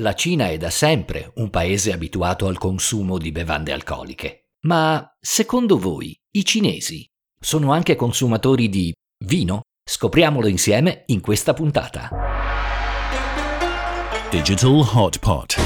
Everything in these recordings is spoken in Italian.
La Cina è da sempre un paese abituato al consumo di bevande alcoliche. Ma secondo voi i cinesi sono anche consumatori di vino? Scopriamolo insieme in questa puntata. Digital Hotpot.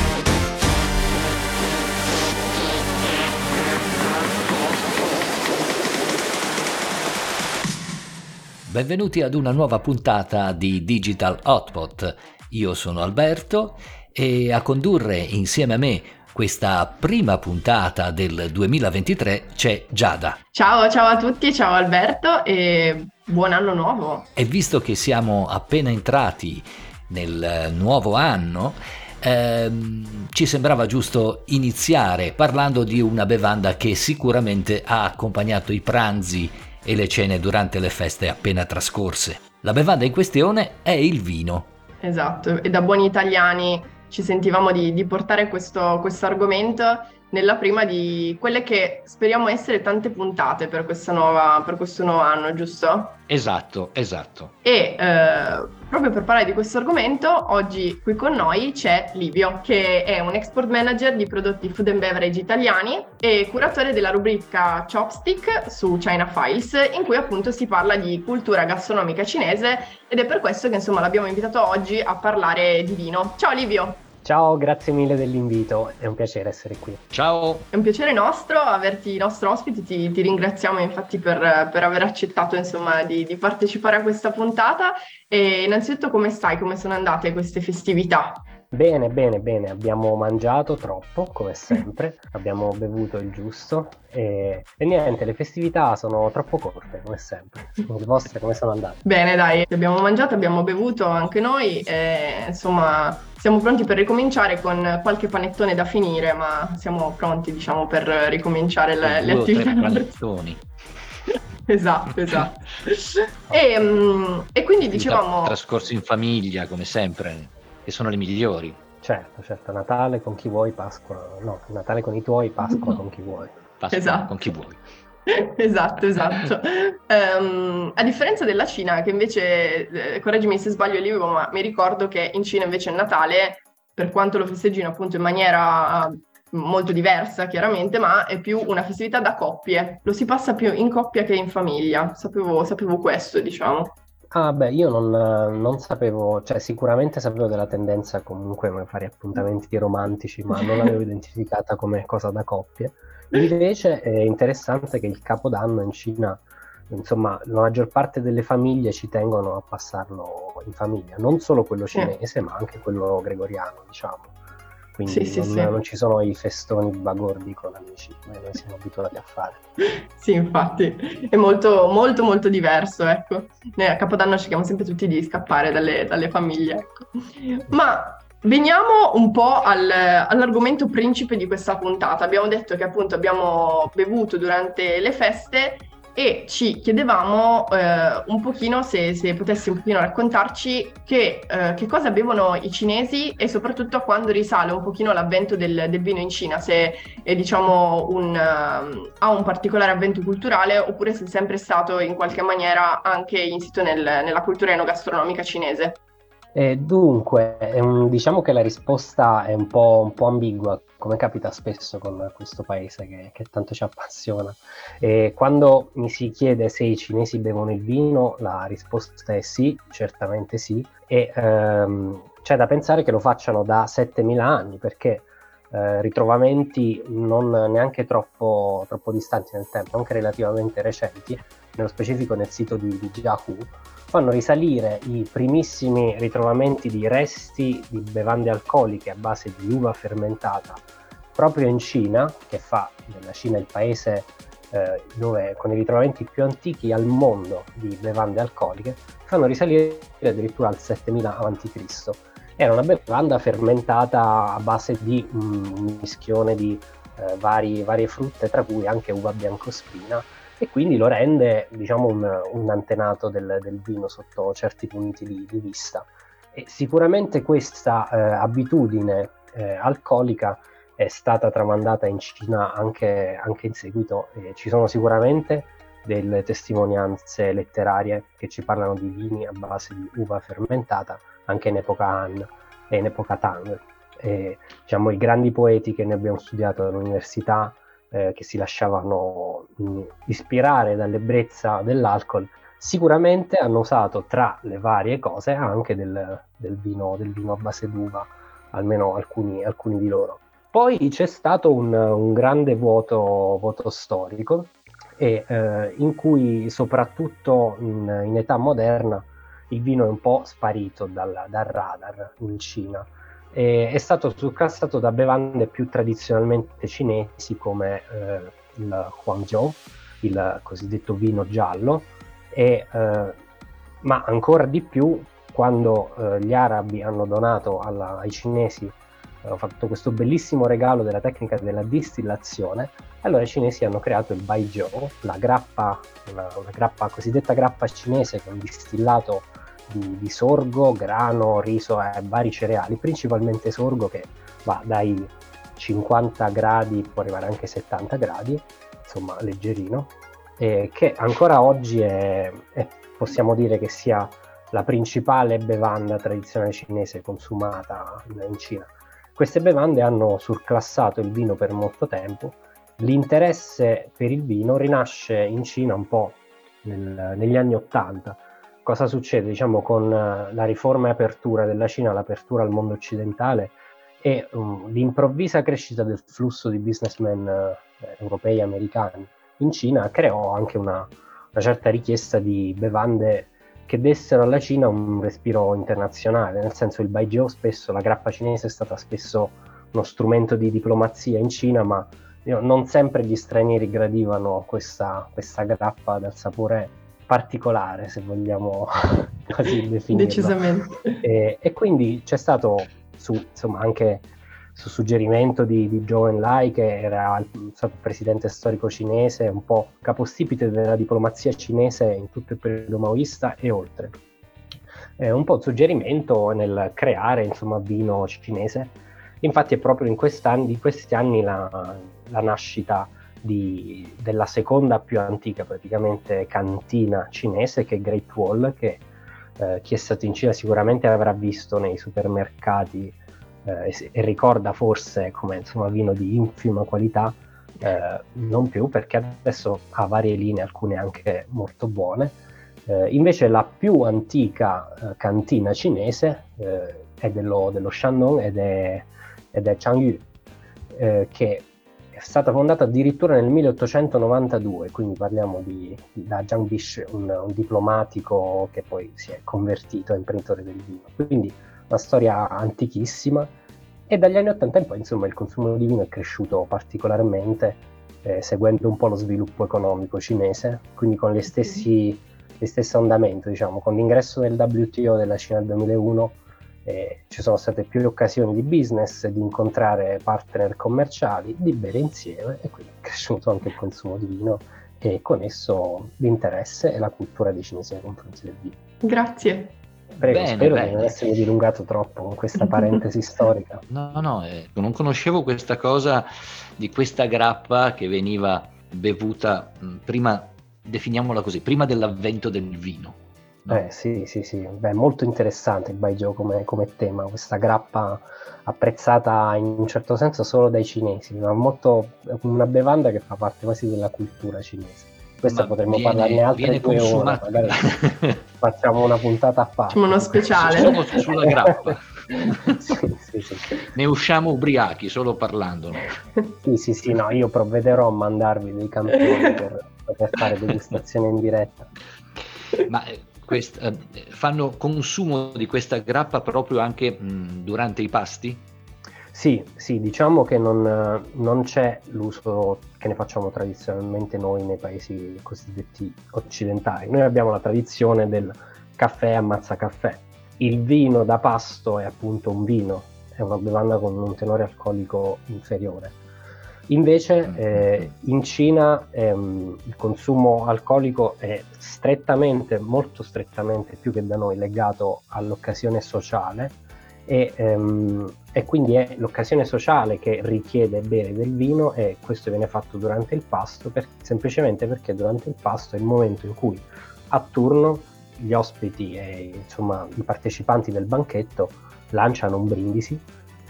Benvenuti ad una nuova puntata di Digital Hotpot. Io sono Alberto e a condurre insieme a me questa prima puntata del 2023 c'è Giada. Ciao, ciao a tutti, ciao Alberto e buon anno nuovo. E visto che siamo appena entrati nel nuovo anno, ehm, ci sembrava giusto iniziare parlando di una bevanda che sicuramente ha accompagnato i pranzi e le cene durante le feste appena trascorse. La bevanda in questione è il vino. Esatto, e da buoni italiani ci sentivamo di, di portare questo, questo argomento nella prima di quelle che speriamo essere tante puntate per, nuova, per questo nuovo anno, giusto? Esatto, esatto. E eh, proprio per parlare di questo argomento, oggi qui con noi c'è Livio, che è un export manager di prodotti food and beverage italiani e curatore della rubrica Chopstick su China Files, in cui appunto si parla di cultura gastronomica cinese ed è per questo che insomma l'abbiamo invitato oggi a parlare di vino. Ciao Livio! Ciao, grazie mille dell'invito, è un piacere essere qui. Ciao. È un piacere nostro averti nostro ospite, ti, ti ringraziamo infatti per, per, aver accettato insomma, di, di, partecipare a questa puntata e innanzitutto come stai, come sono andate queste festività? Bene, bene, bene, abbiamo mangiato troppo, come sempre, abbiamo bevuto il giusto e, e, niente, le festività sono troppo corte, come sempre. Le vostre come sono andate? Bene, dai, abbiamo mangiato, abbiamo bevuto anche noi e insomma siamo pronti per ricominciare con qualche panettone da finire, ma siamo pronti, diciamo, per ricominciare le, le attività. panettoni. esatto, esatto. e, mm, e, quindi dicevamo... Trascorso in famiglia, come sempre che sono le migliori. Certo, certo, Natale con chi vuoi, Pasqua, no, Natale con i tuoi, Pasqua con chi vuoi. Pasqua esatto. con chi vuoi. esatto, esatto. um, a differenza della Cina, che invece, eh, correggimi se sbaglio Livio, ma mi ricordo che in Cina invece il Natale, per quanto lo festeggino appunto in maniera molto diversa chiaramente, ma è più una festività da coppie. Lo si passa più in coppia che in famiglia. Sapevo, sapevo questo, diciamo. Ah, beh, io non, non sapevo, cioè sicuramente sapevo della tendenza comunque a fare appuntamenti romantici, ma non l'avevo identificata come cosa da coppie. Invece è interessante che il Capodanno in Cina, insomma, la maggior parte delle famiglie ci tengono a passarlo in famiglia, non solo quello cinese, ma anche quello gregoriano, diciamo quindi sì, non, sì, non, ci sono i festoni bagordi con amici come noi siamo abituati a fare. Sì, infatti, è molto, molto, molto diverso, ecco. Noi a Capodanno cerchiamo sempre tutti di scappare dalle, dalle famiglie, ecco. Ma Veniamo un po' al, all'argomento principe di questa puntata. Abbiamo detto che appunto abbiamo bevuto durante le feste e ci chiedevamo eh, un pochino se, se, potessi un pochino raccontarci che, eh, che, cosa bevono i cinesi e soprattutto quando risale un pochino l'avvento del, del vino in Cina, se è diciamo un, uh, ha un particolare avvento culturale oppure se è sempre stato in qualche maniera anche insito nel, nella cultura enogastronomica cinese. Eh, dunque, un, diciamo che la risposta è un po', un po', ambigua, come capita spesso con questo paese che, che tanto ci appassiona. E quando mi si chiede se i cinesi bevono il vino, la risposta è sì, certamente sì, e ehm, c'è da pensare che lo facciano da 7000 anni, perché eh, ritrovamenti non neanche troppo, troppo distanti nel tempo, anche relativamente recenti, nello specifico nel sito di, di Yahoo, fanno risalire i primissimi ritrovamenti di resti di bevande alcoliche a base di uva fermentata proprio in Cina, che fa della Cina il paese eh, dove con i ritrovamenti più antichi al mondo di bevande alcoliche, fanno risalire addirittura al 7000 a.C. Era una bevanda fermentata a base di un mischione di eh, vari, varie frutte, tra cui anche uva biancospina, e quindi lo rende diciamo, un, un antenato del, del, vino sotto certi punti di, di vista. E sicuramente questa eh, abitudine eh, alcolica è stata tramandata in Cina anche, anche in seguito e ci sono sicuramente delle testimonianze letterarie che ci parlano di vini a base di uva fermentata anche in epoca Han e in epoca Tang. e diciamo, i grandi poeti che ne abbiamo studiato all'università, eh, che si lasciavano mh, ispirare dall'ebbrezza dell'alcol, sicuramente hanno usato tra le varie cose anche del, del, vino, del vino, a base d'uva, almeno alcuni, alcuni di loro. Poi c'è stato un, un grande vuoto, vuoto storico e, eh, in cui soprattutto in, in, età moderna il vino è un po' sparito dal, dal radar in Cina. E, è stato surclassato da bevande più tradizionalmente cinesi come eh, il Huangzhou, il cosiddetto vino giallo, e, eh, ma ancora di più quando eh, gli arabi hanno donato alla, ai cinesi hanno fatto questo bellissimo regalo della tecnica della distillazione, allora i cinesi hanno creato il Baijiu, la grappa, una, una grappa, cosiddetta grappa cinese con distillato di, di, sorgo, grano, riso e vari cereali, principalmente sorgo che va dai 50 gradi, può arrivare anche 70 gradi, insomma leggerino, e che ancora oggi è, è, possiamo dire che sia la principale bevanda tradizionale cinese consumata in Cina. Queste bevande hanno surclassato il vino per molto tempo. L'interesse per il vino rinasce in Cina un po' nel, negli anni Ottanta. Cosa succede? Diciamo con eh, la riforma e apertura della Cina, l'apertura al mondo occidentale e um, l'improvvisa crescita del flusso di businessmen eh, europei e americani in Cina creò anche una, una certa richiesta di bevande che dessero alla Cina un respiro internazionale, nel senso il Baijiu spesso, la grappa cinese è stata spesso uno strumento di diplomazia in Cina, ma non sempre gli stranieri gradivano questa, questa grappa dal sapore particolare, se vogliamo così definirlo. Decisamente. E, e quindi c'è stato su, insomma, anche su suggerimento di, di Zhou Enlai, che era il, stato presidente storico cinese, un po' capostipite della diplomazia cinese in tutto il periodo maoista e oltre. È un po' un suggerimento nel creare insomma, vino cinese. Infatti è proprio in, in questi anni la, la nascita di, della seconda più antica praticamente cantina cinese che è Great Wall, che eh, chi è stato in Cina sicuramente avrà visto nei supermercati eh, e ricorda forse come insomma, vino di infima qualità, eh, non più perché adesso ha varie linee, alcune anche molto buone. Eh, invece la più antica eh, cantina cinese eh, è dello, dello, Shandong ed è, ed è Changyu, che è stata fondata addirittura nel 1892, quindi parliamo di, da Zhang Bish, un, un, diplomatico che poi si è convertito a imprenditore del vino. Quindi una storia antichissima e dagli anni 80 in poi insomma il consumo di vino è cresciuto particolarmente eh, seguendo un po' lo sviluppo economico cinese, quindi con gli stessi, gli stessi andamenti, diciamo, con l'ingresso del WTO della Cina nel 2001 eh, ci sono state più occasioni di business, di incontrare partner commerciali, di bere insieme e quindi è cresciuto anche il consumo di vino e con esso l'interesse e la cultura dei cinesi nei confronti del vino. Grazie. Prego, bene, spero bene. di non essermi dilungato troppo con questa parentesi storica. No, no, eh, non conoscevo questa cosa di questa grappa che veniva bevuta mh, prima, definiamola così, prima dell'avvento del vino. No? Eh sì, sì, sì, Beh, molto interessante il Baijiu come, come, tema, questa grappa apprezzata in un certo senso solo dai cinesi, ma molto, una bevanda che fa parte quasi della cultura cinese. Questa Ma potremmo viene, parlarne altre due consumata. ore, facciamo una puntata a parte. Facciamo uno speciale. Siamo sulla grappa. sì, sì, sì. Ne usciamo ubriachi solo parlando. Sì, sì, sì, no, io provvederò a mandarvi dei campioni per poter fare degustazione in diretta. Ma eh, quest, eh, fanno consumo di questa grappa proprio anche mh, durante i pasti? Sì, sì, diciamo che non, non, c'è l'uso che ne facciamo tradizionalmente noi nei paesi cosiddetti occidentali. Noi abbiamo la tradizione del caffè ammazza caffè. Il vino da pasto è appunto un vino, è una bevanda con un tenore alcolico inferiore. Invece mm. eh, in Cina ehm, il consumo alcolico è strettamente, molto strettamente, più che da noi, legato all'occasione sociale e, um, e, quindi è l'occasione sociale che richiede bere del vino e questo viene fatto durante il pasto per, semplicemente perché durante il pasto è il momento in cui a turno gli ospiti e insomma, i partecipanti del banchetto lanciano un brindisi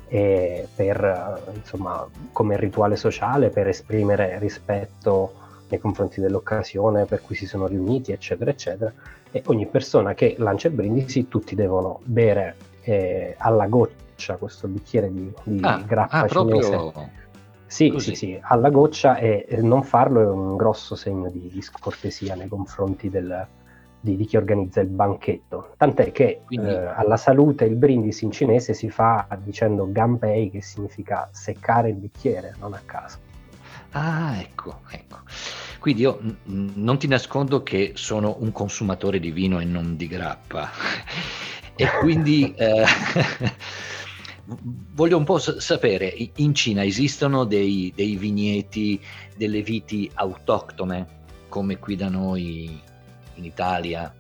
per, insomma, come rituale sociale, per esprimere rispetto nei confronti dell'occasione per cui si sono riuniti, eccetera, eccetera. E ogni persona che lancia il brindisi, tutti devono bere eh, alla goccia questo bicchiere di, di Ah, grappa ah, cinese. proprio Sì, così. sì, sì, alla goccia e e non farlo è un grosso segno di, di scortesia nei confronti del- di, di chi organizza il banchetto. Tant'è che Quindi- eh, alla salute il brindisi in cinese si fa dicendo ganpei, che significa seccare il bicchiere, non a caso. Ah, ecco, ecco. Quindi io mm, non ti nascondo che sono un consumatore di vino e non di grappa. E quindi eh, voglio un po' sapere, in Cina esistono dei, dei vigneti, delle viti autoctone, come qui da noi in Italia?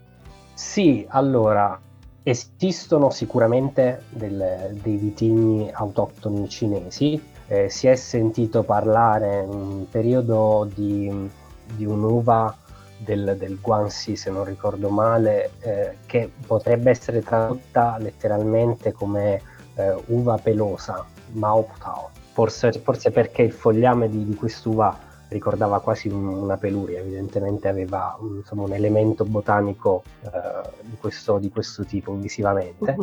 Sì, allora, esistono sicuramente del- dei vitigni autoctoni cinesi, eh, si è sentito parlare in un periodo di, di un'uva del, del Guangxi, se non ricordo male, eh, che potrebbe essere tradotta letteralmente come eh, uva pelosa, Mao Tao. Forse, forse perché il fogliame di, di quest'uva ricordava quasi un- una peluria, evidentemente aveva un, insomma, un elemento botanico eh, di, questo, di questo tipo visivamente.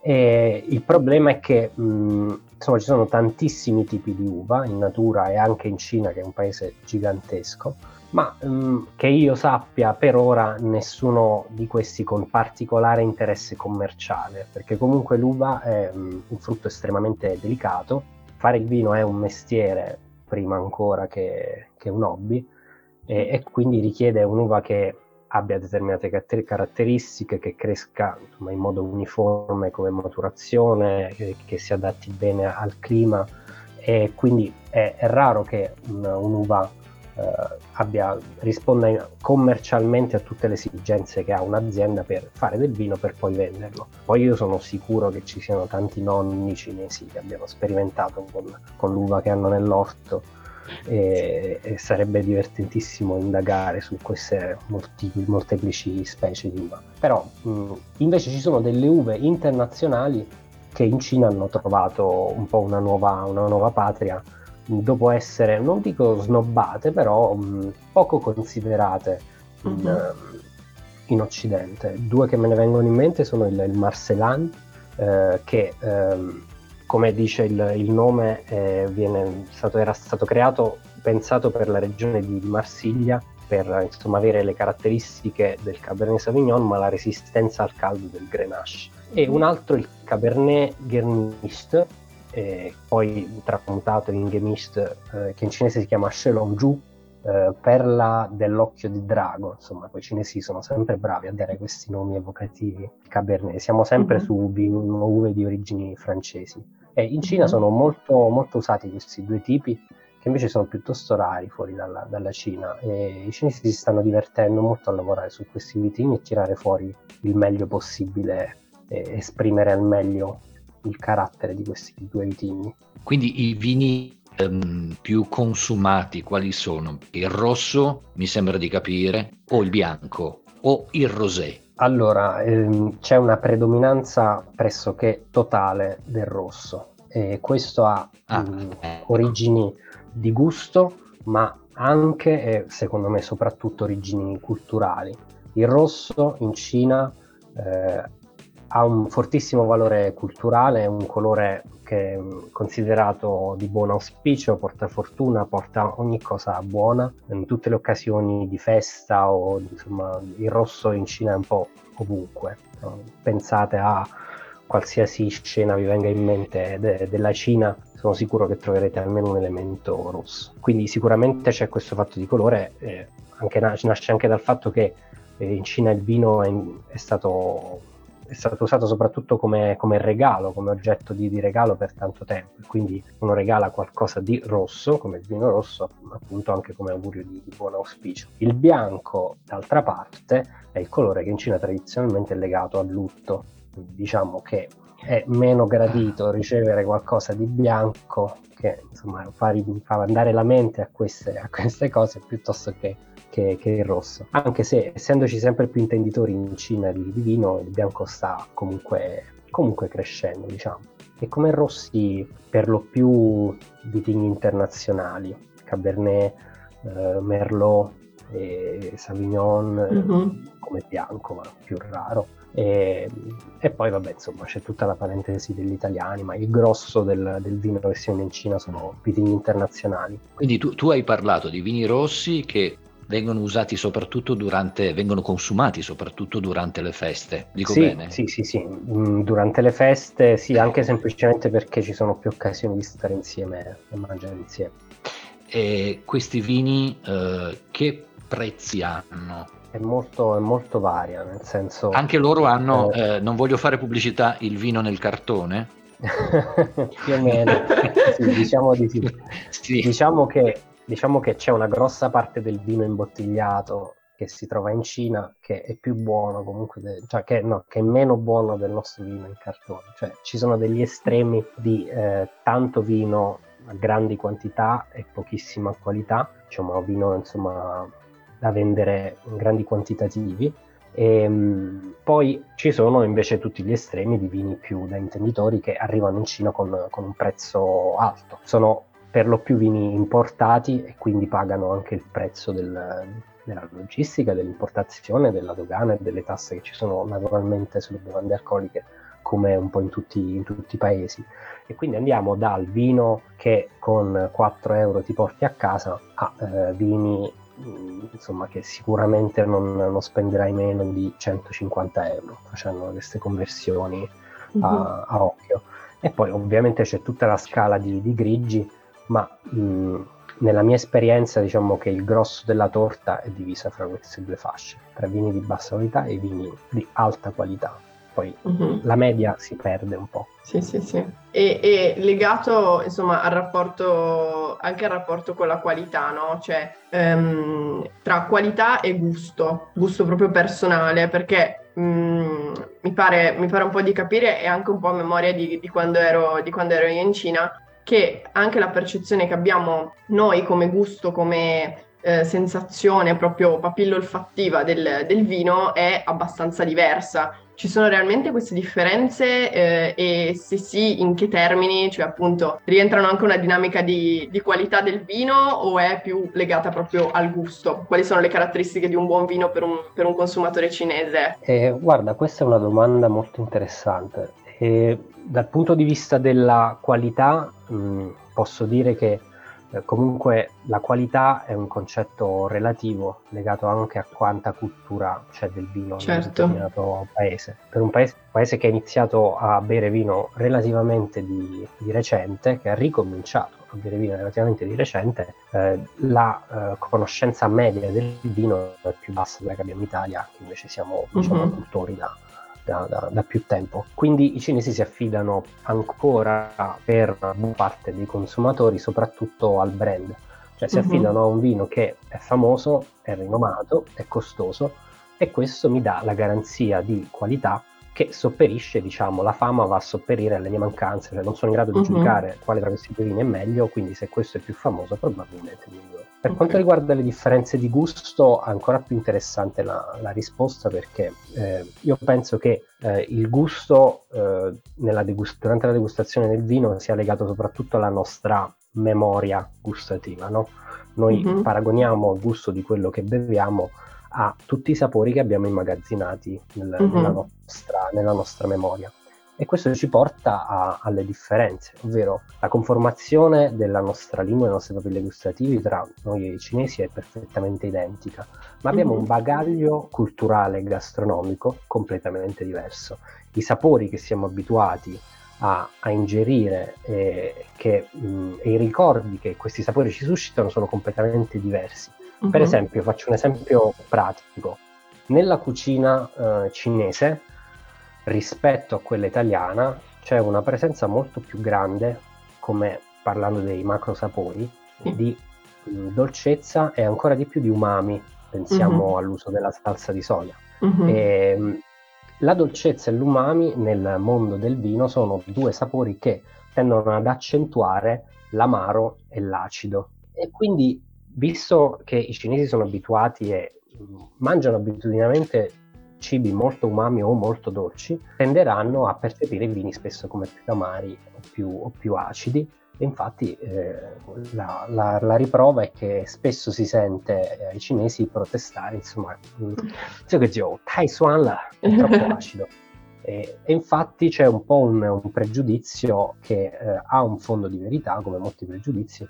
E il problema è che mh, insomma, ci sono tantissimi tipi di uva in natura e anche in Cina, che è un paese gigantesco, ma mh, che io sappia per ora nessuno di questi con particolare interesse commerciale, perché comunque l'uva è mh, un frutto estremamente delicato, fare il vino è un mestiere prima ancora che, che un hobby e, e quindi richiede un'uva che abbia determinate caratteristiche, che cresca insomma, in modo uniforme come maturazione, che, che si adatti bene al clima e quindi è, è raro che un- un'uva abbia, risponda commercialmente a tutte le esigenze che ha un'azienda per fare del vino per poi venderlo. Poi io sono sicuro che ci siano tanti nonni cinesi che abbiano sperimentato con, con l'uva che hanno nell'orto e, e sarebbe divertentissimo indagare su queste molti- molteplici specie di uva. Però mh, invece ci sono delle uve internazionali che in Cina hanno trovato un po' una nuova, una nuova patria dopo essere, non dico snobbate, però mh, poco considerate in, Mhm. ehm, in Occidente. Due che me ne vengono in mente sono il, il Marselan, eh, che ehm, come dice il, il nome eh, viene stato, era stato creato, pensato per la regione di, di Marsiglia, per insomma, avere le caratteristiche del Cabernet Sauvignon, ma la resistenza al caldo del Grenache. E un altro, il Cabernet Guernist, eh, poi tramutato in Gemist, eh, che in cinese si chiama Shelongju, eh, perla dell'occhio di drago. Insomma, i cinesi sono sempre bravi a dare questi nomi evocativi. Cabernet, siamo sempre Mhm. su vi- uve di origini francesi. E in Cina Mhm. sono molto, molto usati questi due tipi, che invece sono piuttosto rari fuori dalla, dalla Cina. E i cinesi si stanno divertendo molto a lavorare su questi vitigni e tirare fuori il meglio possibile e esprimere al meglio il carattere di questi due vitigni. Quindi i vini ehm, più consumati quali sono? Il rosso, mi sembra di capire, o il bianco, o il rosé? Allora, ehm, c'è una predominanza pressoché totale del rosso e questo ha Ah, mh, eh. origini di gusto, ma anche e secondo me soprattutto origini culturali. Il rosso in Cina eh, ha un fortissimo valore culturale, un colore che è considerato di buon auspicio, porta fortuna, porta ogni cosa buona in tutte le occasioni di festa o insomma il rosso in Cina è un po' ovunque. Pensate a qualsiasi scena vi venga in mente de- della Cina, sono sicuro che troverete almeno un elemento rosso. Quindi sicuramente c'è questo fatto di colore, eh, anche nas- nasce anche dal fatto che eh, in Cina il vino è, è stato, è stato usato soprattutto come, come regalo, come oggetto di, di regalo per tanto tempo. Quindi uno regala qualcosa di rosso, come il vino rosso, appunto anche come augurio di, di buon auspicio. Il bianco, d'altra parte, è il colore che in Cina tradizionalmente è legato al lutto. Diciamo che è meno gradito ricevere qualcosa di bianco che insomma fa, fa andare la mente a queste, a queste cose piuttosto che, che- che il rosso. Anche se essendoci sempre più intenditori in Cina di, di vino, il bianco sta comunque, comunque crescendo, diciamo. e come rossi per lo più vitigni internazionali, Cabernet, eh, Merlot, e Savignon mm-hmm. come bianco, ma più raro. E, e, poi vabbè insomma c'è tutta la parentesi degli italiani ma il grosso del, del vino che si vende in Cina sono vitigni internazionali quindi tu, tu, hai parlato di vini rossi che vengono usati soprattutto durante, vengono consumati soprattutto durante le feste, dico sì, bene? Sì, sì, sì, mm, durante le feste sì, anche semplicemente perché ci sono più occasioni di stare insieme e mangiare insieme. E questi vini eh, che prezzi hanno? È molto, è molto varia, nel senso... Anche loro hanno, eh, eh, non voglio fare pubblicità, il vino nel cartone? più o meno, sì, diciamo di sì. sì. Diciamo che diciamo che c'è una grossa parte del vino imbottigliato che si trova in Cina che è più buono comunque, de- cioè che, no, che, è meno buono del nostro vino in cartone. Cioè ci sono degli estremi di eh, tanto vino a grandi quantità e pochissima qualità, diciamo vino insomma da vendere in grandi quantitativi. E, um, poi ci sono invece tutti gli estremi di vini più da intenditori che arrivano in Cina con, con un prezzo alto. Sono per lo più vini importati e quindi pagano anche il prezzo del, della logistica, dell'importazione, della dogana e delle tasse che ci sono naturalmente sulle bevande alcoliche come un po' in tutti, in tutti, i paesi. E quindi andiamo dal vino che con 4 euro ti porti a casa a eh, vini mm, insomma, che sicuramente non, non, spenderai meno di 150 euro facendo queste conversioni a, uh-huh. a occhio. E poi ovviamente c'è tutta la scala di, di grigi ma mh, nella mia esperienza diciamo che il grosso della torta è divisa fra queste due fasce, tra vini di bassa qualità e vini di alta qualità. Poi uh-huh. la media si perde un po'. Sì, sì, sì. E, e, legato insomma al rapporto, anche al rapporto con la qualità, no? Cioè um, tra qualità e gusto, gusto proprio personale, perché um, mi, pare, mi, pare, un po' di capire e anche un po' a memoria di, di, quando ero, di quando ero io in Cina, che anche la percezione che abbiamo noi come gusto, come eh, sensazione proprio papillo olfattiva del, del, vino è abbastanza diversa. Ci sono realmente queste differenze eh, e se sì, in che termini? Cioè appunto rientrano anche una dinamica di, di, qualità del vino o è più legata proprio al gusto? Quali sono le caratteristiche di un buon vino per un, per un consumatore cinese? Eh, guarda, questa è una domanda molto interessante. E dal punto di vista della qualità, mh, mm, posso dire che eh, comunque la qualità è un concetto relativo, legato anche a quanta cultura c'è del vino certo. in un certo. determinato paese. Per un paese, paese, che ha iniziato a bere vino relativamente di, di, recente, che ha ricominciato a bere vino relativamente di recente, eh, la eh, conoscenza media del vino è più bassa della che abbiamo in Italia, che invece siamo diciamo, uh-huh. cultori da da, da, da, più tempo. Quindi i cinesi si affidano ancora per parte dei consumatori soprattutto al brand, cioè si uh-huh. affidano a un vino che è famoso, è rinomato, è costoso e questo mi dà la garanzia di qualità che sopperisce, diciamo, la fama va a sopperire alle mie mancanze, cioè non sono in grado di uh-huh. giudicare quale tra questi due vini è meglio, quindi se questo è più famoso probabilmente è migliore. Per okay. quanto riguarda le differenze di gusto, ancora più interessante la, la risposta perché eh, io penso che eh, il gusto eh, degust- durante la degustazione del vino sia legato soprattutto alla nostra memoria gustativa, no? Noi uh-huh. paragoniamo il gusto di quello che beviamo a tutti i sapori che abbiamo immagazzinati nel, uh-huh. nella, nostra, nella, nostra, memoria. E questo ci porta a, alle differenze, ovvero la conformazione della nostra lingua e dei nostri papilli gustativi tra noi e i cinesi è perfettamente identica, ma abbiamo uh-huh. un bagaglio culturale e gastronomico completamente diverso. I sapori che siamo abituati a, a ingerire e, che, mh, e i ricordi che questi sapori ci suscitano sono completamente diversi. Uh-huh. Per esempio, faccio un esempio pratico. Nella cucina eh, cinese, rispetto a quella italiana, c'è una presenza molto più grande, come parlando dei macro sapori, sì. di mh, mm, dolcezza e ancora di più di umami. Pensiamo uh-huh. all'uso della salsa di soia. Uh-huh. E, mh, la dolcezza e l'umami nel mondo del vino sono due sapori che tendono ad accentuare l'amaro e l'acido. E quindi visto che i cinesi sono abituati e mangiano abitudinariamente cibi molto umami o molto dolci tenderanno a percepire i vini spesso come più amari o più, o più acidi. E infatti eh, la, la, la, riprova è che spesso si sente eh, ai cinesi protestare, insomma, zio che zio, Tai Suan è troppo acido. E, e, infatti c'è un po' un, un pregiudizio che eh, ha un fondo di verità, come molti pregiudizi,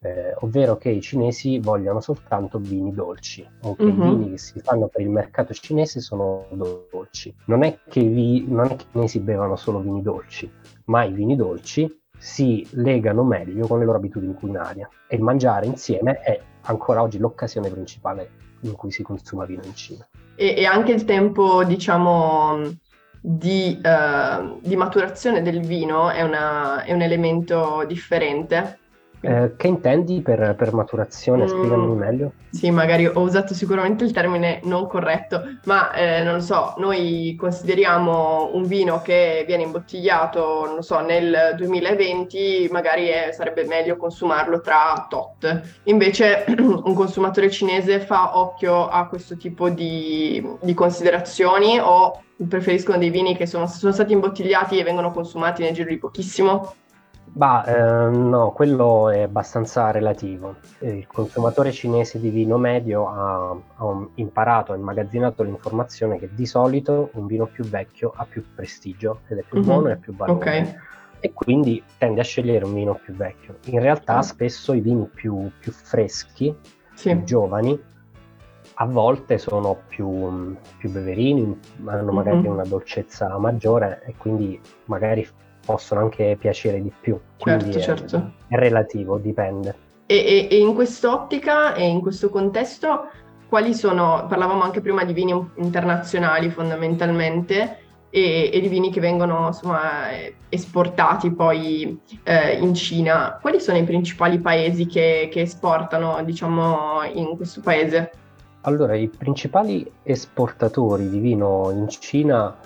eh, ovvero che i cinesi vogliono soltanto vini dolci, o che mm-hmm. i vini che si fanno per il mercato cinese sono dolci. Non è, che i, vi- non è che i cinesi bevano solo vini dolci, ma i vini dolci si legano meglio con le loro abitudini culinarie e il mangiare insieme è ancora oggi l'occasione principale in cui si consuma vino in Cina. E, e anche il tempo, diciamo, di, uh, di maturazione del vino è, una, è un elemento differente eh, che intendi per, per maturazione? Mm, Spiegami meglio. Sì, magari ho usato sicuramente il termine non corretto, ma eh, non lo so, noi consideriamo un vino che viene imbottigliato, non so, nel 2020, magari è, sarebbe meglio consumarlo tra tot. Invece un consumatore cinese fa occhio a questo tipo di, di considerazioni o preferiscono dei vini che sono, sono stati imbottigliati e vengono consumati nel giro di pochissimo? Bah, eh, no, quello è abbastanza relativo. Il consumatore cinese di vino medio ha, ha, imparato, ha immagazzinato l'informazione che di solito un vino più vecchio ha più prestigio ed è più mm-hmm. buono e più valore. Okay. E quindi tende a scegliere un vino più vecchio. In realtà, mm. spesso i vini più, più freschi, sì. più giovani, a volte sono più, più beverini, hanno magari mm-hmm. una dolcezza maggiore e quindi magari possono anche piacere di più. Certo, è, certo. È relativo, dipende. E, e, e in quest'ottica e in questo contesto, quali sono, parlavamo anche prima di vini internazionali fondamentalmente, e, e, di vini che vengono insomma, esportati poi eh, in Cina. Quali sono i principali paesi che, che, esportano diciamo, in questo paese? Allora, i principali esportatori di vino in Cina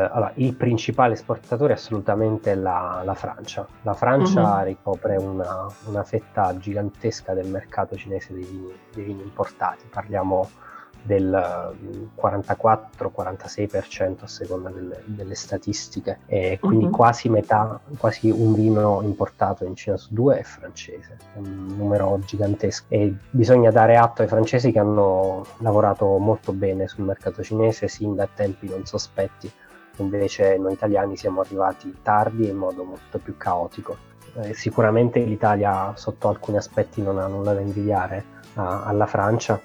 allora, il principale esportatore è assolutamente la, la Francia. La Francia uh-huh. ricopre una, una, fetta gigantesca del mercato cinese dei vini, dei vini importati, parliamo del 44-46% a seconda delle, delle, statistiche e quindi uh-huh. quasi metà, quasi un vino importato in Cina su due è francese, un numero gigantesco e bisogna dare atto ai francesi che hanno lavorato molto bene sul mercato cinese sin da tempi non sospetti invece noi italiani siamo arrivati tardi e in modo molto più caotico. Eh, sicuramente l'Italia sotto alcuni aspetti non ha nulla da invidiare a, alla Francia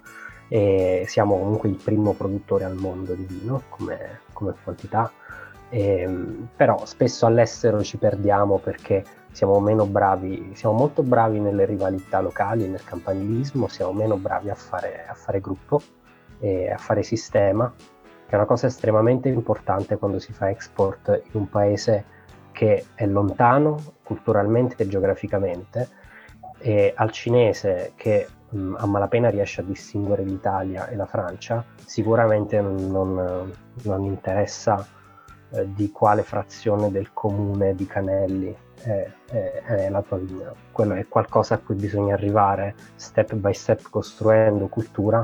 e siamo comunque il primo produttore al mondo di vino come, come quantità, e, ehm, però spesso all'estero ci perdiamo perché siamo meno bravi, siamo molto bravi nelle rivalità locali, nel campanilismo, siamo meno bravi a fare, a fare gruppo e a fare sistema che è una cosa estremamente importante quando si fa export in un paese che è lontano culturalmente e geograficamente e al cinese che mh, a malapena riesce a distinguere l'Italia e la Francia sicuramente non, non interessa eh, di quale frazione del comune di Canelli è, è, è, la tua vigna. Quello è qualcosa a cui bisogna arrivare step by step costruendo cultura,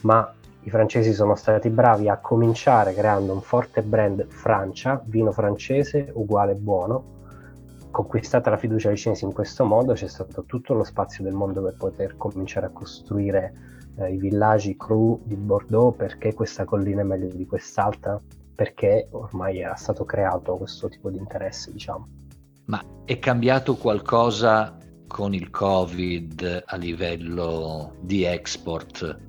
ma i francesi sono stati bravi a cominciare creando un forte brand Francia, vino francese uguale buono. Conquistata la fiducia dei cinesi in questo modo, c'è stato tutto lo spazio del mondo per poter cominciare a costruire eh, i villaggi cru di Bordeaux, perché questa collina è meglio di quest'altra, perché ormai era stato creato questo tipo di interesse, diciamo. Ma è cambiato qualcosa con il Covid a livello di export?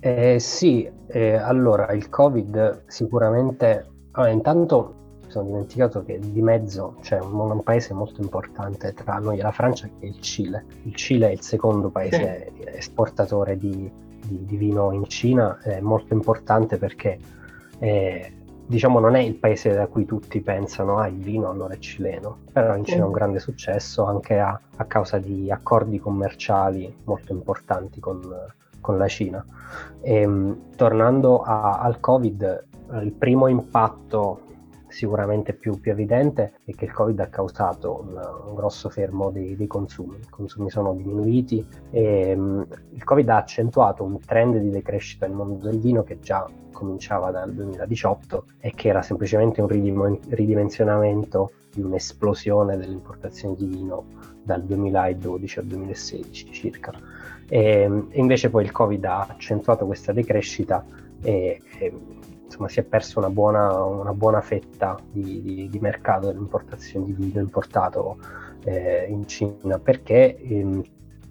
Eh, sì, eh, allora il Covid sicuramente... Allora, intanto mi sono dimenticato che di mezzo c'è un, un, paese molto importante tra noi e la Francia che è il Cile. Il Cile è il secondo paese sì. esportatore di, di, di, vino in Cina, è molto importante perché eh, diciamo non è il paese da cui tutti pensano ah il vino allora è cileno, però in Cina è un grande successo anche a, a causa di accordi commerciali molto importanti con con la Cina. E, ehm, tornando a, al Covid, il primo impatto sicuramente più, più, evidente è che il Covid ha causato un, un grosso fermo dei, dei, consumi, i consumi sono diminuiti e um, il Covid ha accentuato un trend di decrescita nel mondo del vino che già cominciava dal 2018 e che era semplicemente un ridimensionamento di un'esplosione delle importazioni di vino dal 2012 al 2016 circa. E, e invece poi il Covid ha accentuato questa decrescita e, e insomma, si è persa una buona, una buona fetta di, di, di, mercato dell'importazione di vino importato eh, in Cina perché ehm,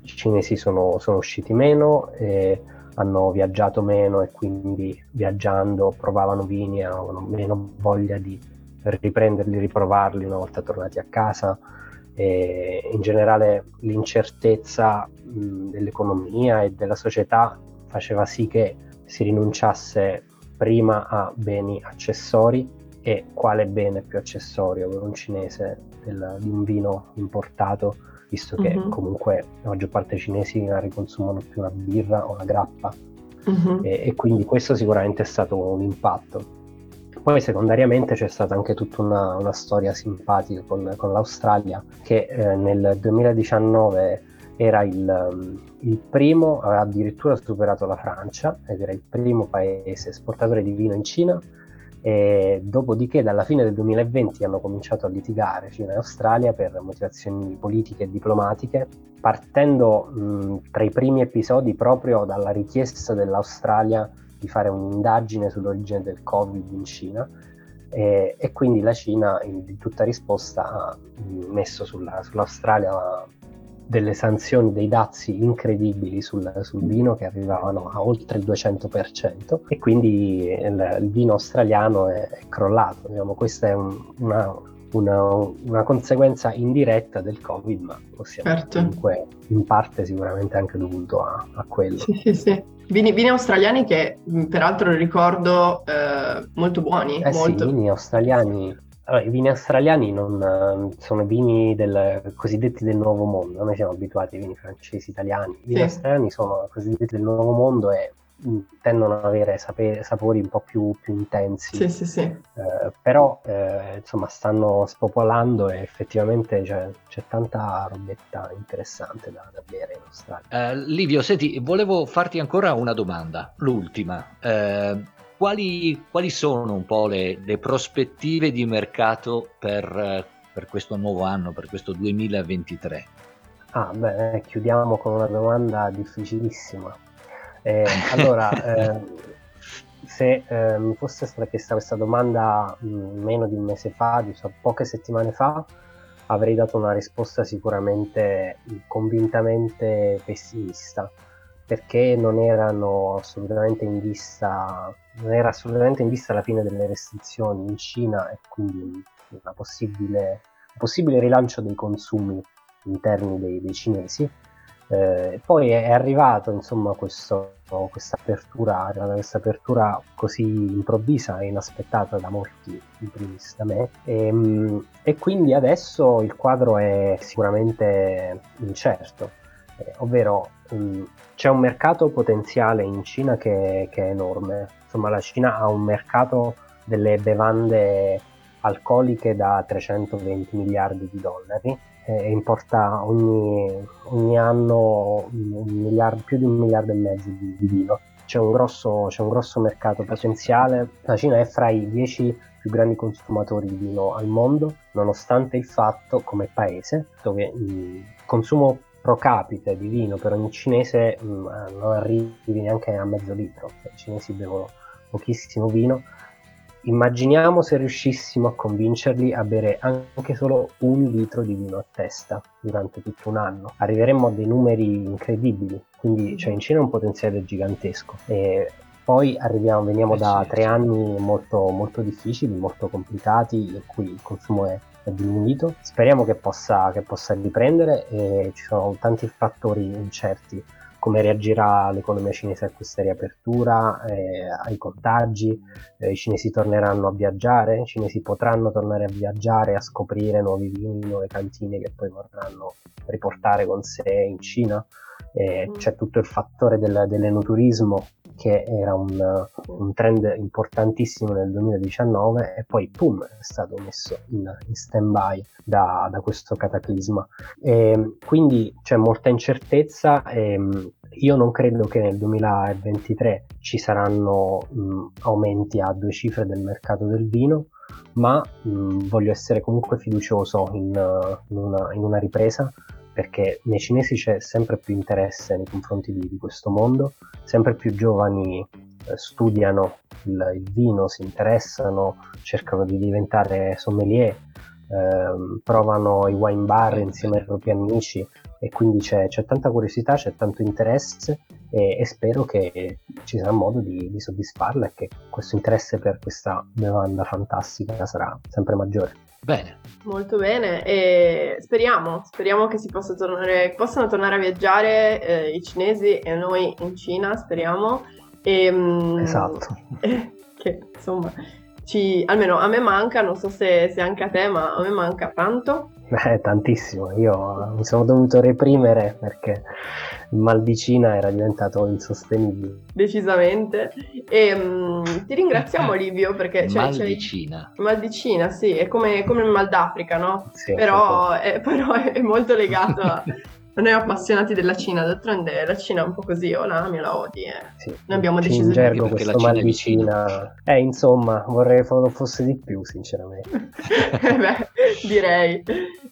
i cinesi sono, sono usciti meno, eh, hanno viaggiato meno e quindi viaggiando provavano vini e avevano meno voglia di riprenderli, riprovarli una volta tornati a casa. E in generale l'incertezza mh, dell'economia e della società faceva sì che si rinunciasse prima a beni accessori e quale bene più accessorio per un cinese del, di un vino importato, visto che uh-huh. comunque la maggior parte dei cinesi magari consumano più una birra o una grappa uh-huh. e, e, quindi questo sicuramente è stato un impatto. Poi secondariamente c'è stata anche tutta una, una storia simpatica con, con l'Australia che eh, nel 2019 era il, il, primo, aveva addirittura superato la Francia ed era il primo paese esportatore di vino in Cina. E dopodiché, dalla fine del 2020, hanno cominciato a litigare Cina e Australia per motivazioni politiche e diplomatiche, partendo mh, tra i primi episodi proprio dalla richiesta dell'Australia di fare un'indagine sull'origine del Covid in Cina. E, e quindi la Cina, in, tutta risposta, ha messo sulla, sull'Australia delle sanzioni, dei dazi incredibili sul, sul, vino che arrivavano a oltre il 200% e quindi il, il vino australiano è, è crollato. Diciamo, questa è un, una, una, una, conseguenza indiretta del Covid, ma possiamo certo. comunque in parte sicuramente anche dovuto a, a quello. Sì, sì, sì. Vini, vini, australiani che peraltro ricordo eh, molto buoni. Eh molto... sì, vini australiani allora, I vini australiani non, ehm, sono vini del, cosiddetti del nuovo mondo, noi siamo abituati ai vini francesi, italiani, i vini sì. australiani sono cosiddetti del nuovo mondo e tendono ad avere sapere, sapori un po' più, più intensi, sì, sì, sì. Eh, però eh, insomma stanno spopolando e effettivamente c'è, c'è tanta robetta interessante da, da bere in Australia. Uh, Livio, senti, volevo farti ancora una domanda, l'ultima. Uh, quali, quali sono un po' le, le prospettive di mercato per, per, questo nuovo anno, per questo 2023? Ah, beh, chiudiamo con una domanda difficilissima. Eh, allora, eh, se eh, mi fosse stata chiesta questa domanda mh, mm, meno di un mese fa, diciamo, poche settimane fa, avrei dato una risposta sicuramente convintamente pessimista perché non erano assolutamente in vista non era assolutamente in vista la fine delle restrizioni in Cina e quindi un possibile, possibile rilancio dei consumi interni dei, dei cinesi. Eh, poi è arrivato insomma questo, questa apertura, questa apertura così improvvisa e inaspettata da molti, in primis da me, e, ehm, e quindi adesso il quadro è sicuramente incerto, eh, ovvero mh, mm, c'è un mercato potenziale in Cina che, che è enorme, insomma la Cina ha un mercato delle bevande alcoliche da 320 miliardi di dollari e importa ogni, ogni anno miliardo, più di un miliardo e mezzo di, di vino. C'è un, grosso, c'è un, grosso, mercato potenziale. La Cina è fra i 10 più grandi consumatori di vino al mondo, nonostante il fatto, come paese, dove il consumo pro capite di vino per ogni cinese mh, non arrivi neanche a mezzo litro. I cinesi bevono pochissimo vino, immaginiamo se riuscissimo a convincerli a bere anche solo un litro di vino a testa durante tutto un anno. Arriveremmo a dei numeri incredibili, quindi c'è in Cina un potenziale gigantesco. E poi arriviamo, veniamo eh da sì, tre sì. anni molto, molto difficili, molto complicati, in cui il consumo è è diminuito. Speriamo che possa, che possa riprendere e ci sono tanti fattori incerti come reagirà l'economia cinese a questa riapertura, eh, ai contagi, eh, i cinesi torneranno a viaggiare, i cinesi potranno tornare a viaggiare, a scoprire nuovi vini, nuove cantine che poi vorranno riportare con sé in Cina. Eh, c'è tutto il fattore del, dell'enoturismo che era un, un trend importantissimo nel 2019 e poi pum è stato messo in, in stand-by da, da questo cataclisma. E, quindi c'è molta incertezza e io non credo che nel 2023 ci saranno mh, aumenti a due cifre del mercato del vino, ma mh, voglio essere comunque fiducioso in, in, una, in, una, ripresa perché nei cinesi c'è sempre più interesse nei confronti di, di questo mondo, sempre più giovani eh, studiano il, il, vino, si interessano, cercano di diventare sommelier, eh, provano i wine bar insieme ai propri amici e quindi c'è, c'è tanta curiosità, c'è tanto interesse e, e spero che ci sarà modo di, di soddisfarla e che questo interesse per questa bevanda fantastica sarà sempre maggiore. Bene. Molto bene e speriamo, speriamo che si possa tornare, possano tornare a viaggiare eh, i cinesi e noi in Cina, speriamo. E, mm, esatto. Eh, che insomma, ci, almeno a me manca, non so se, se anche a te, ma a me manca tanto Beh, tantissimo. Io mi sono dovuto reprimere perché il mal di Cina era diventato insostenibile. Decisamente. E um, ti ringraziamo, Livio, perché... Cioè, mal di Cina. Mal di Cina, sì, è come, come il mal d'Africa, no? Sì, però, è, però è molto legato a... Noi appassionati della Cina, d'altronde la Cina è un po' così, o la ami o la odi. Eh. Sì, Noi abbiamo deciso in gergo di questo mal di Cina. Eh, insomma, vorrei che fosse di più, sinceramente. Eh beh, direi.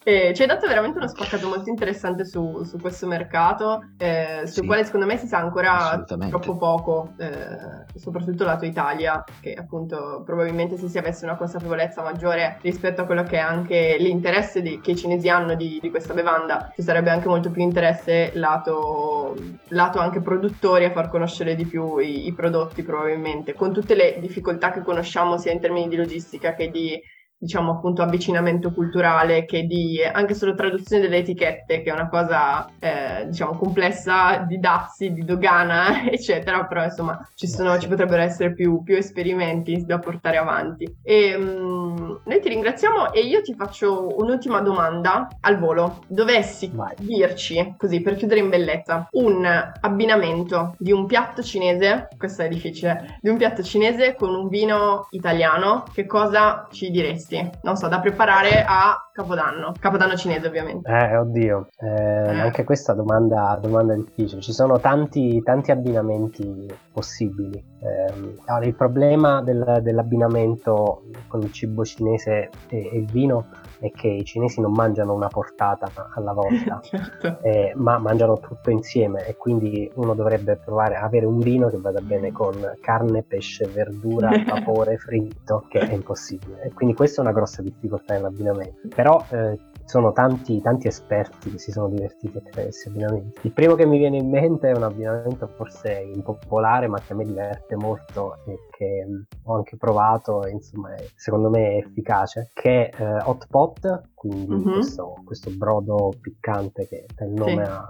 E ci hai dato veramente uno spaccato molto interessante su, su questo mercato, eh, sul sì. quale secondo me si sa ancora troppo poco, eh, soprattutto lato Italia, che appunto probabilmente se si avesse una consapevolezza maggiore rispetto a quello che è anche l'interesse di, che i cinesi hanno di, di questa bevanda, ci sarebbe anche molto più interesse lato, lato anche produttori a far conoscere di più i, i prodotti probabilmente, con tutte le difficoltà che conosciamo sia in termini di logistica che di diciamo appunto avvicinamento culturale che di anche solo traduzione delle etichette che è una cosa eh, diciamo complessa di dazi, di dogana eccetera però insomma ci, sono, ci potrebbero essere più, più, esperimenti da portare avanti e um, noi ti ringraziamo e io ti faccio un'ultima domanda al volo dovessi Vai. dirci così per chiudere in bellezza un abbinamento di un piatto cinese questo è difficile di un piatto cinese con un vino italiano che cosa ci diresti? Questi, non so, da preparare a Capodanno, Capodanno cinese ovviamente. Eh, oddio, eh, eh. anche questa domanda, domanda difficile, ci sono tanti, tanti abbinamenti possibili. Eh, allora, il problema del, dell'abbinamento con il cibo cinese e, e il vino è che i cinesi non mangiano una portata alla volta, certo. eh, ma mangiano tutto insieme e quindi uno dovrebbe provare a avere un vino che vada bene con carne, pesce, verdura, vapore, fritto, che è impossibile. E quindi questa è una grossa difficoltà nell'abbinamento. Però eh, sono tanti, tanti esperti che si sono divertiti a creare questi abbinamenti. Il primo che mi viene in mente è un abbinamento forse impopolare, ma che a me diverte molto e che mh, ho anche provato, e, insomma, è, secondo me è efficace, che è eh, Hot Pot, quindi mm-hmm. questo, questo, brodo piccante che dà il nome sì. a,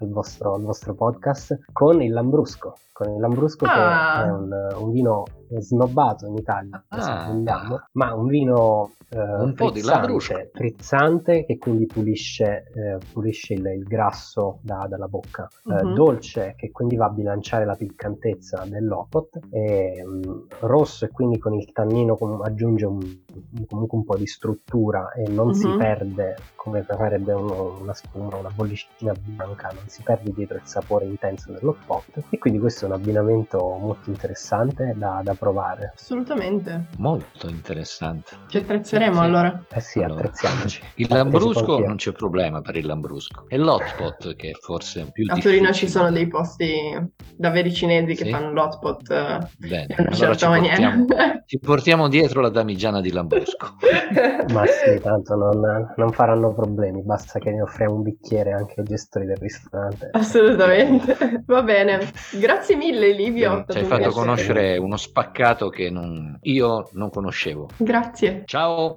al, vostro, al vostro podcast, con il Lambrusco con il Lambrusco ah. che è un, un, vino snobbato in Italia, ah. vogliamo, ma un vino eh, un po' di frizzante, frizzante che quindi pulisce, eh, pulisce il, il, grasso da, dalla bocca, uh-huh. dolce che quindi va a bilanciare la piccantezza dell'opot, e, um, rosso e quindi con il tannino com- aggiunge un, comunque un po' di struttura e non uh-huh. si mhm. perde come farebbe uno, una spuma, una bollicina bianca, non si perde dietro il sapore intenso dello pot e quindi questo un abbinamento molto interessante da, da provare. Assolutamente. Molto interessante. Ci attrezzeremo sì. allora. Eh sì, allora. attrezziamoci. Il Lambrusco non c'è problema per il Lambrusco. È l'hotpot che è forse più A difficile. Torino ci sono dei posti davvero cinesi sì? che fanno l'hotpot eh, Bene, in una allora certa ci maniera. Portiamo, ci portiamo dietro la damigiana di Lambrusco. Ma sì, tanto non, non faranno problemi, basta che ne offriamo un bicchiere anche ai gestori del ristorante. Assolutamente. Va bene. Grazie mille Livio. Ci hai fatto piacere. conoscere uno spaccato che non... io non conoscevo. Grazie. Ciao.